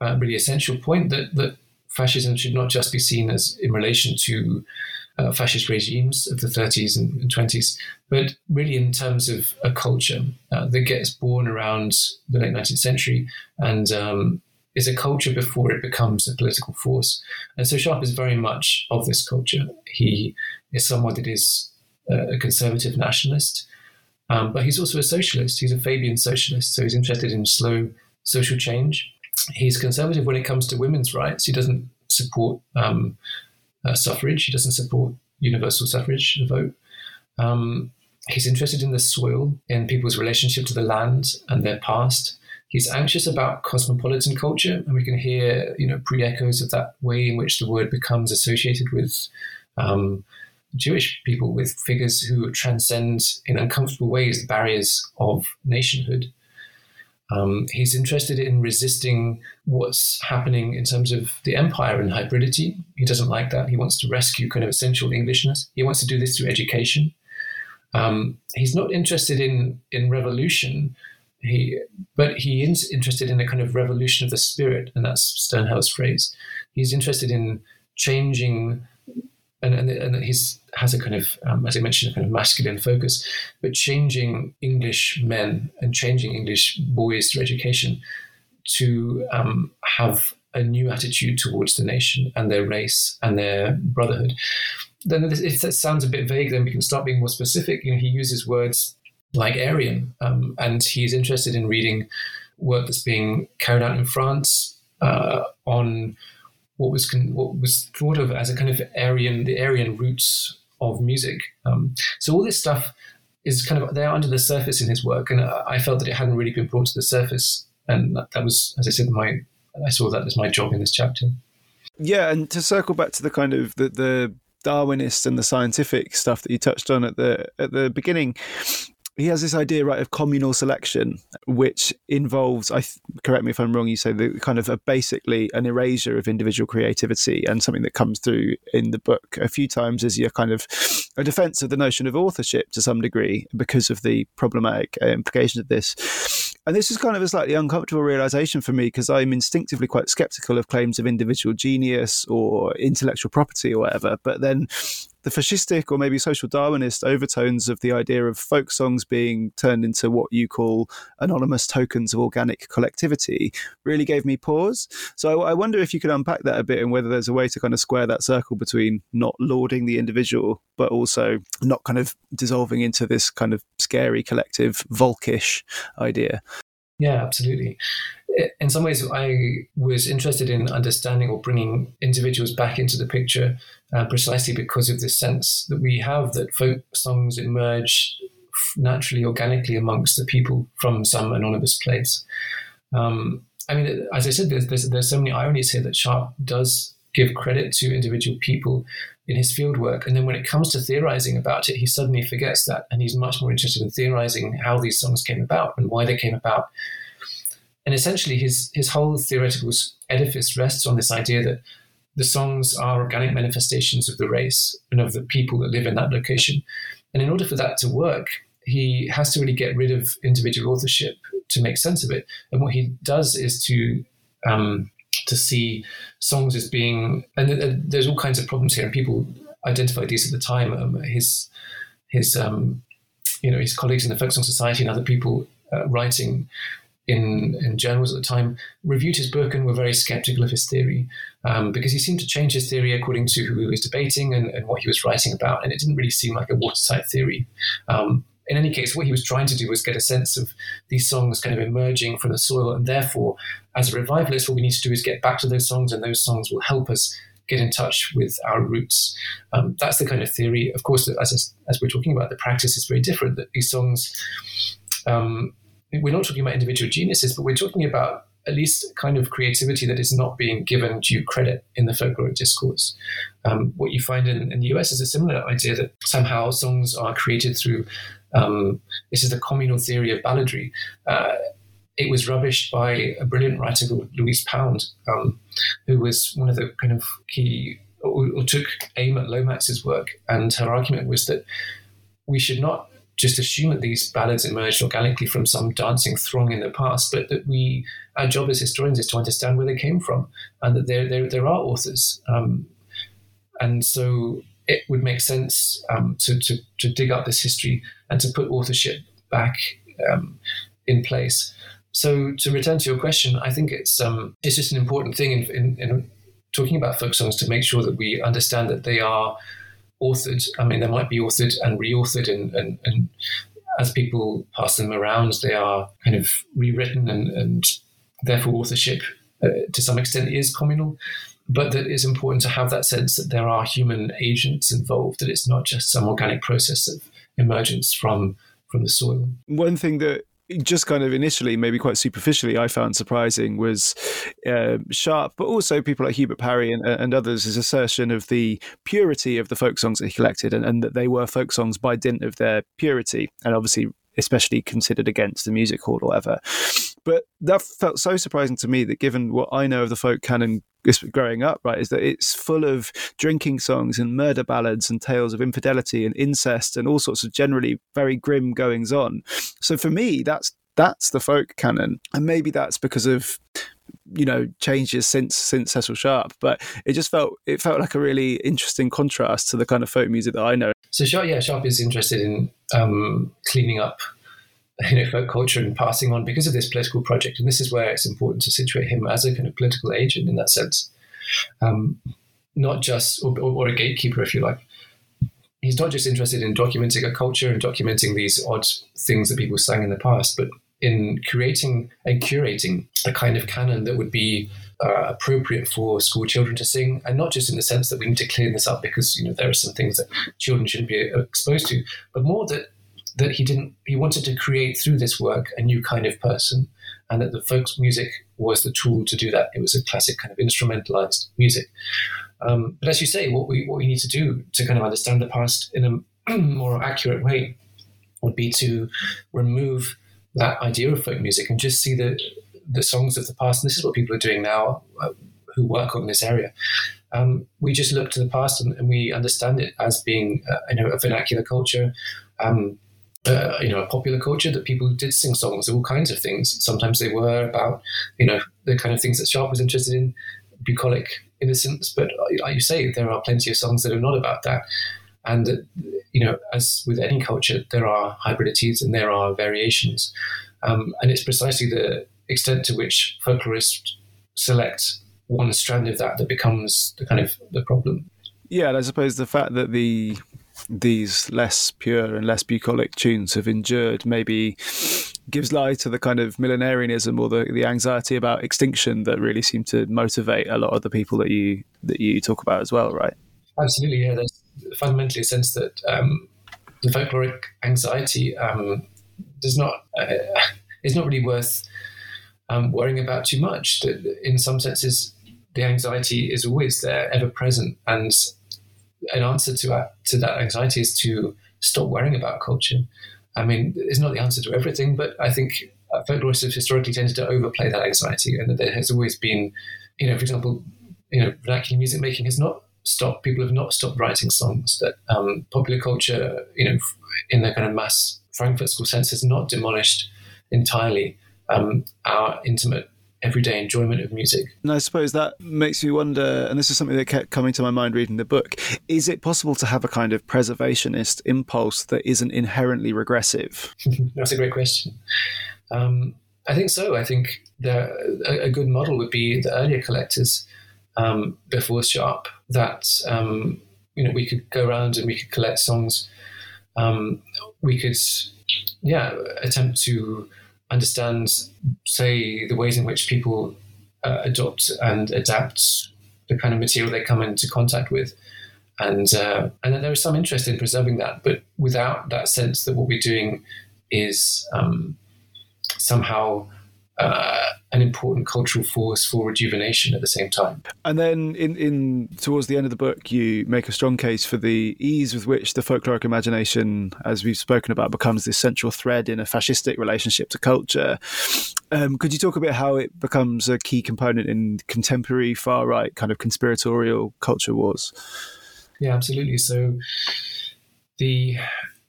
uh, really essential point that, that fascism should not just be seen as in relation to uh, fascist regimes of the 30s and, and, 20s, but really in terms of a culture uh, that gets born around the late 19th century and um, is a culture before it becomes a political force. And so Sharp is very much of this culture. He is someone that is a conservative nationalist, um, but he's also a socialist. He's a Fabian socialist, so he's interested in slow social change he's conservative when it comes to women's rights. He doesn't support um, uh, suffrage. He doesn't support universal suffrage, the vote. Um, he's interested in the soil, in people's relationship to the land and their past. He's anxious about cosmopolitan culture, and we can hear, you know, pre-echoes of that way in which the word becomes associated with um, Jewish people, with figures who transcend in uncomfortable ways the barriers of nationhood. Um, he's interested in resisting what's happening in terms of the empire and hybridity. He doesn't like that. He wants to rescue kind of essential Englishness. He wants to do this through education. Um, he's not interested in in revolution. He, but he is interested in a kind of revolution of the spirit, and that's Sternhell's phrase. He's interested in changing and, and, and he's has a kind of, um, as I mentioned, a kind of masculine focus, but changing English men and changing English boys through education to um, have a new attitude towards the nation and their race and their brotherhood. Then, if that sounds a bit vague, then we can start being more specific. You know, he uses words like Aryan, um, and he's interested in reading work that's being carried out in France uh, on what was con- what was thought of as a kind of Aryan the Aryan roots of music. Um, so all this stuff is kind of there under the surface in his work, and I felt that it hadn't really been brought to the surface, and that, that was, as I said, my I saw that as my job in this chapter. Yeah, and to circle back to the kind of the, the Darwinist and the scientific stuff that you touched on at the at the beginning, he has this idea right of communal selection which involves i th- correct me if i'm wrong you say the kind of a, basically an erasure of individual creativity and something that comes through in the book. A few times is your kind of a defense of the notion of authorship to some degree because of the problematic uh, implications of this. And this is kind of a slightly uncomfortable realization for me because i'm instinctively quite skeptical of claims of individual genius or intellectual property or whatever but then the fascistic or maybe social Darwinist overtones of the idea of folk songs being turned into what you call anonymous tokens of organic collectivity really gave me pause. So I, I wonder if you could unpack that a bit and whether there's a way to kind of square that circle between not lauding the individual, but also not kind of dissolving into this kind of scary collective Volkish idea. Yeah, absolutely. In some ways, I was interested in understanding or bringing individuals back into the picture uh, precisely because of this sense that we have that folk songs emerge naturally, organically amongst the people from some anonymous place. Um, I mean, as I said, there's, there's, there's so many ironies here that Sharp does give credit to individual people in his fieldwork. And then when it comes to theorizing about it, he suddenly forgets that. And he's much more interested in theorizing how these songs came about and why they came about. And essentially, his, his whole theoretical edifice rests on this idea that the songs are organic manifestations of the race and of the people that live in that location. And in order for that to work, he has to really get rid of individual authorship to make sense of it. And what he does is to um, to see songs as being, and there's all kinds of problems here, and people identified these at the time. Um, his his um, you know his colleagues in the Folk Song Society and other people uh, writing in, in journals at the time reviewed his book and were very skeptical of his theory um, because he seemed to change his theory according to who he was debating and, and, what he was writing about, and it didn't really seem like a watertight theory. In any case, what he was trying to do was get a sense of these songs kind of emerging from the soil. And therefore, as a revivalist, what we need to do is get back to those songs, and those songs will help us get in touch with our roots. Um, that's the kind of theory. Of course, as, as we're talking about, the practice is very different. That these songs, um, we're not talking about individual geniuses, but we're talking about at least kind of creativity that is not being given due credit in the folkloric discourse. Um, what you find in, in, the US is a similar idea that somehow songs are created through um, this is the communal theory of balladry. Uh, it was rubbished by a brilliant writer called Louise Pound, um, who was one of the kind of key, or, or took aim at Lomax's work. And her argument was that we should not just assume that these ballads emerged organically from some dancing throng in the past, but that we, our job as historians is to understand where they came from and that there, there, there are authors. Um, and so it would make sense um, to, to, to, dig up this history and to put authorship back um, in place. So to return to your question, I think it's um, it's just an important thing in, in, in, talking about folk songs to make sure that we understand that they are authored. I mean, they might be authored and re-authored, and, and, and as people pass them around, they are kind of rewritten, and, and therefore authorship uh, to some extent is communal but that it's important to have that sense that there are human agents involved, that it's not just some organic process of emergence from from the soil. One thing that just kind of initially, maybe quite superficially, I found surprising was uh, Sharp, but also people like Hubert Parry and, and, others' his assertion of the purity of the folk songs that he collected and, and, that they were folk songs by dint of their purity. And obviously, especially considered against the music hall or whatever. But that felt so surprising to me that given what I know of the folk canon growing up, right, is that it's full of drinking songs and murder ballads and tales of infidelity and incest and all sorts of generally very grim goings on. So for me, that's that's the folk canon, and maybe that's because of you know changes since since Cecil Sharp, but it just felt it felt like a really interesting contrast to the kind of folk music that I know. So Sharp, yeah, Sharp is interested in um, cleaning up you know folk culture and passing on because of this political project, and this is where it's important to situate him as a kind of political agent in that sense, um, not just or, or a gatekeeper, if you like. He's not just interested in documenting a culture and documenting these odd things that people sang in the past, but in creating and curating a kind of canon that would be uh, appropriate for school children to sing, and not just in the sense that we need to clean this up because you know there are some things that children shouldn't be exposed to, but more that that he didn't he wanted to create through this work a new kind of person, and that the folk music was the tool to do that. It was a classic kind of instrumentalized music. Um, but as you say, what we what we need to do to kind of understand the past in a more accurate way would be to remove that idea of folk music and just see the the songs of the past. And this is what people are doing now uh, who work on this area. Um, we just look to the past and, and we understand it as being uh, you know a vernacular culture. Um, uh, you know, a popular culture that people did sing songs of all kinds of things. Sometimes they were about, you know, the kind of things that Sharp was interested in, bucolic innocence. But uh, like you say, there are plenty of songs that are not about that. and that you know, as with any culture, there are hybridities and there are variations, um, and it's precisely the extent to which folklorists select one strand of that that becomes the kind of the problem. Yeah, and I suppose the fact that the these less pure and less bucolic tunes have endured maybe gives lie to the kind of millenarianism or the, the anxiety about extinction that really seem to motivate a lot of the people that you that you talk about as well, right? Absolutely, yeah. There's fundamentally a sense that um, the folkloric anxiety um, does not uh, is not really worth um, worrying about too much. That in some senses, the anxiety is always there, ever present, and an answer to that, to that anxiety is to stop worrying about culture. I mean, it's not the answer to everything, but I think folklorists have historically tended to overplay that anxiety, and that there has always been, you know, for example, you know, vernacular music making has not stopped. People have not stopped writing songs. That um, popular culture, you know, in the kind of mass Frankfurt School sense, has not demolished entirely um, our intimate everyday enjoyment of music. And I suppose that makes me wonder, and this is something that kept coming to my mind reading the book is it possible to have a kind of preservationist impulse that isn't inherently regressive? That's a great question. Um, I think so. I think a, a, good model would be the earlier collectors um, before Sharp that um, you know we could go around and we could collect songs. Um, we could, yeah, attempt to understand, say, the ways in which people uh, adopt and adapt the kind of material they come into contact with. And, uh, and there is some interest in preserving that, but without that sense that what we're doing is um, somehow uh, an important cultural force for rejuvenation at the same time. And then, in, in towards the end of the book, you make a strong case for the ease with which the folkloric imagination, as we've spoken about, becomes this central thread in a fascistic relationship to culture. Um, could you talk a bit how it becomes a key component in contemporary far right kind of conspiratorial culture wars? Yeah, absolutely. So the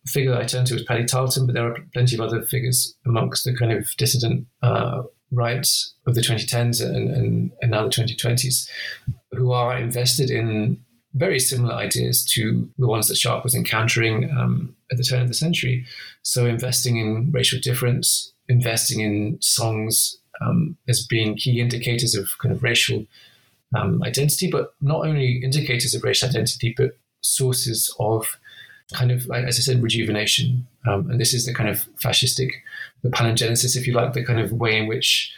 figure that I turn to is Paddy Tarleton, but there are plenty of other figures amongst the kind of dissident uh, right of the 2010s and, and, and now the 2020s who are invested in very similar ideas to the ones that Sharp was encountering um, at the turn of the century. So, investing in racial difference, investing in songs um, as being key indicators of kind of racial um, identity, but not only indicators of racial identity, but sources of kind of, like, as I said, rejuvenation. Um, and this is the kind of fascistic, the palingenesis, if you like, the kind of way in which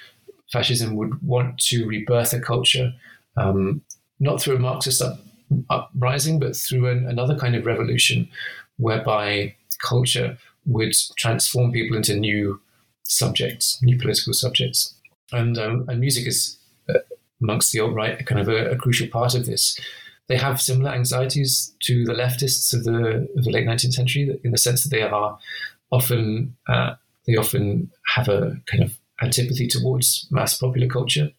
fascism would want to rebirth a culture, um, not through a Marxist up, uprising, but through an, another kind of revolution whereby culture would transform people into new subjects, new political subjects. And, um, and music is, uh, amongst the alt right, kind of a, a crucial part of this they have similar anxieties to the leftists of the, of the late 19th century in the sense that they are often uh, they often have a kind of antipathy towards mass popular culture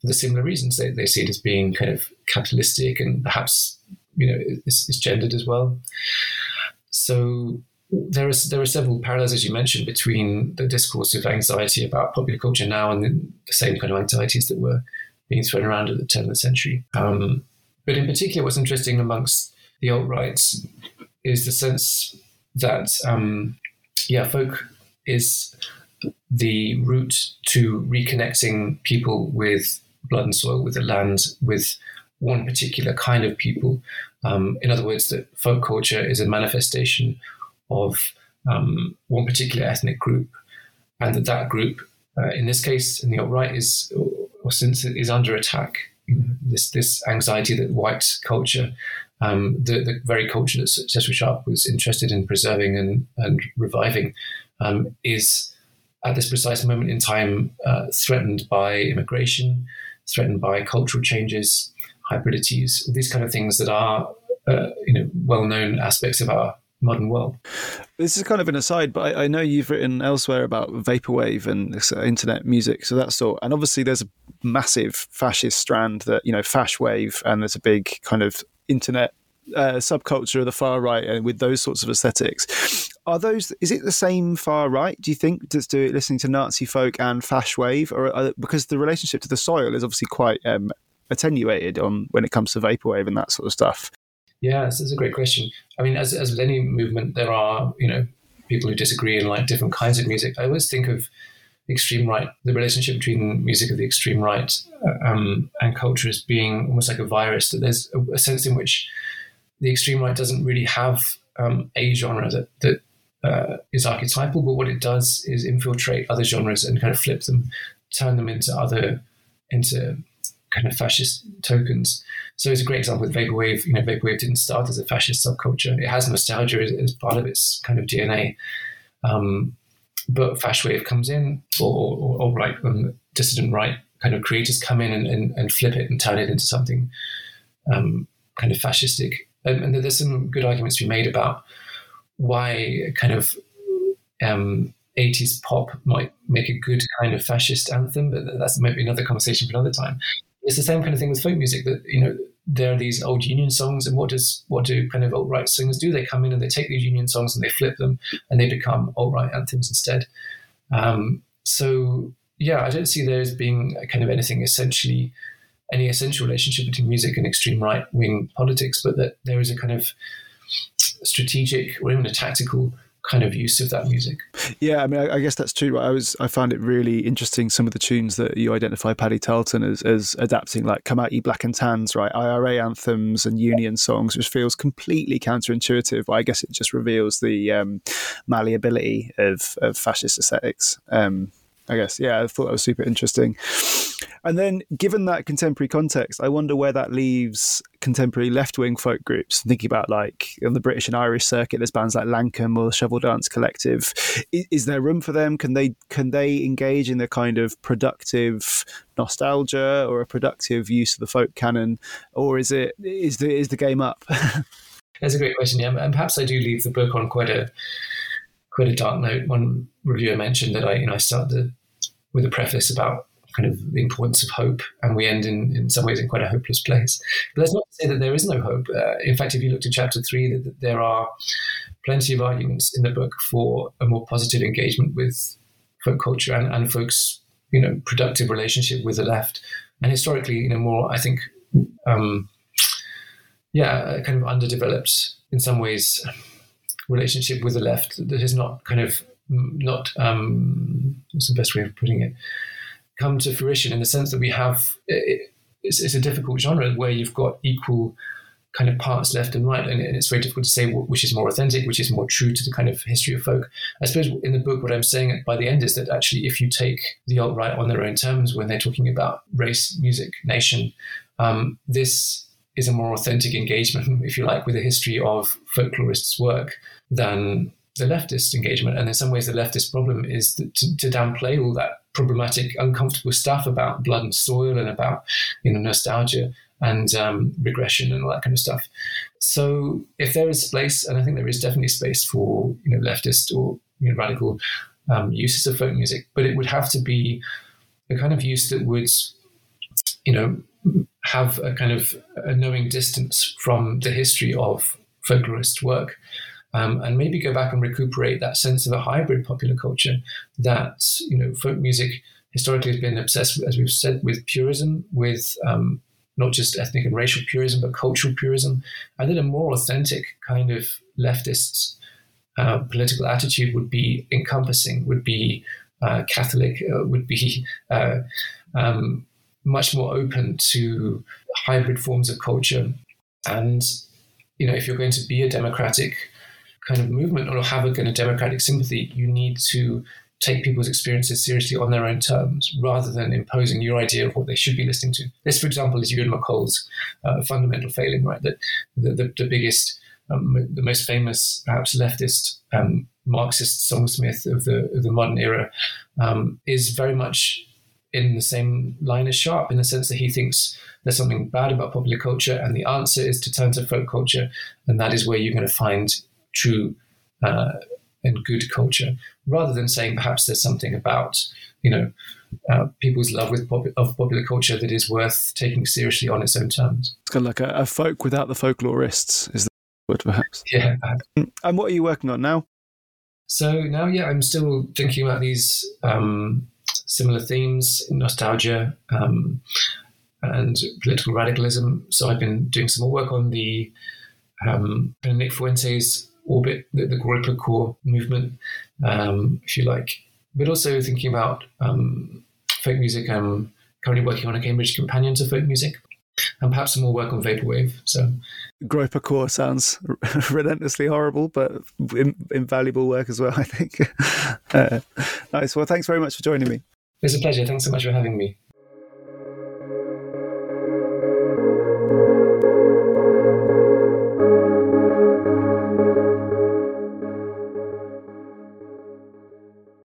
for the similar reasons. They, they see it as being kind of capitalistic and perhaps you know is, is gendered as well. So there is there are several parallels, as you mentioned, between the discourse of anxiety about popular culture now and the same kind of anxieties that were being thrown around at the turn of the century. Um, but in particular, what's interesting amongst the alt rights is the sense that, um, yeah, folk is the route to reconnecting people with blood and soil, with the land, with one particular kind of people. Um, in other words, that folk culture is a manifestation of um, one particular ethnic group, and that that group, uh, in this case, in the alt right, is or since is under attack this this anxiety that white culture, um, the, the very culture that Cecil Sharp was interested in preserving and, and reviving, um, is at this precise moment in time uh, threatened by immigration, threatened by cultural changes, hybridities, these kind of things that are uh, you know well known aspects of our modern world. This is kind of an aside, but I, I, know you've written elsewhere about vaporwave and internet music, so that sort. And obviously, there's a massive fascist strand that you know, fash wave, and there's a big kind of internet uh, subculture of the far right, and with those sorts of aesthetics. Are those? Is it the same far right? Do you think just do it listening to Nazi folk and fash wave, or are, because the relationship to the soil is obviously quite um, attenuated on when it comes to vaporwave and that sort of stuff? Yeah, this is a great question. I mean, as, as with any movement, there are, you know, people who disagree and like different kinds of music. I always think of extreme right, the relationship between music of the extreme right uh, um, and culture as being almost like a virus, that there's a, a sense in which the extreme right doesn't really have um, a genre that, that uh, is archetypal, but what it does is infiltrate other genres and kind of flip them, turn them into other, into kind of fascist tokens. So it's a great example with vaporwave. You know, vaporwave didn't start as a fascist subculture. It has nostalgia as, as part of its kind of DNA. Um, but wave comes in, or, or, or right, um, dissident right kind of creators come in and, and, and, flip it and turn it into something um, kind of fascistic. And, and, there's some good arguments to be made about why kind of um, 80s pop might make a good kind of fascist anthem, but that's maybe another conversation for another time. It's the same kind of thing with folk music that, you know, there are these old union songs and what does what do kind of alt-right singers do? They come in and they take these union songs and they flip them and they become alt-right anthems instead. Um, so yeah i don't see there as being kind of anything essentially any essential relationship between music and extreme right-wing politics but that there is a kind of strategic or even a tactical kind of use of that music. Yeah, I mean, I, I, guess that's true. I was, I found it really interesting some of the tunes that you identify Paddy Tarleton as, as adapting, like "Come Out Ye Black and Tans," right? IRA anthems and union songs, which feels completely counterintuitive. But I guess it just reveals the um, malleability of, of fascist aesthetics. Um, I guess. Yeah, I thought that was super interesting. And then, given that contemporary context, I wonder where that leaves contemporary left wing folk groups. Thinking about like on the British and Irish circuit, there's bands like Lankum or Shovel Dance Collective. Is, is, there room for them? Can they can they engage in the kind of productive nostalgia or a productive use of the folk canon, or is it is the is the game up? That's a great question. Yeah, and perhaps I do leave the book on quite a quite a dark note. One reviewer mentioned that I, you know, I started with a preface about kind of the importance of hope, and we end in, in some ways in quite a hopeless place. But that's not to say that there is no hope. Uh, in fact, if you look to chapter three, that, that there are plenty of arguments in the book for a more positive engagement with folk culture and, and folks, you know, productive relationship with the left. And historically, you know, more, I think, um, yeah, kind of underdeveloped in some ways relationship with the left that has not kind of not um, what's the best way of putting it come to fruition in the sense that we have it, it's, it's, a difficult genre where you've got equal kind of parts left and right and, it's very difficult to say which is more authentic which is more true to the kind of history of folk. I suppose in the book what i'm saying by the end is that actually if you take the alt-right on their own terms when they're talking about race music nation um, this is a more authentic engagement, if you like, with the history of folklorists' work than the leftist engagement. And in some ways, the leftist problem is to, to, downplay all that problematic, uncomfortable stuff about blood and soil and about you know nostalgia and um, regression and all that kind of stuff. So, if there is space, and I think there is definitely space for you know leftist or you know, radical um, uses of folk music, but it would have to be a kind of use that would you know have a kind of a knowing distance from the history of folklorist work. Um, and maybe go back and recuperate that sense of a hybrid popular culture that you know folk music historically has been obsessed, as we've said, with purism, with um, not just ethnic and racial purism, but cultural purism, and that a more authentic kind of leftist uh, political attitude would be encompassing, would be uh, Catholic, uh, would be uh, um, much more open to hybrid forms of culture. And, you know, if you're going to be a democratic kind of movement or have a kind of democratic sympathy, you need to take people's experiences seriously on their own terms rather than imposing your idea of what they should be listening to. This, for example, is Ewan MacColl's uh, fundamental failing, right? That the, the, the biggest, um, the most famous, perhaps leftist um, Marxist songsmith of the, of the modern era um, is very much in the same line as Sharp in the sense that he thinks there's something bad about popular culture, and the answer is to turn to folk culture, and that is where you're going to find true uh, and good culture, rather than saying perhaps there's something about you know uh, people's love with pop- of popular culture that is worth taking seriously on its own terms. It's kind of like a, a folk without the folklorists, is the word perhaps? Yeah. And what are you working on now? So now, yeah, I'm still thinking about these um, similar themes, nostalgia, um, and political radicalism. So I've been doing some more work on the um, Nick Fuentes' orbit, the, the core movement, um, if you like, but also thinking about um, folk music. I'm currently working on a Cambridge companion to folk music, and perhaps some more work on vaporwave. So, Groyper core sounds relentlessly horrible, but in, invaluable work as well. I think. uh, nice. Well, thanks very much for joining me. It's a pleasure. Thanks so much for having me.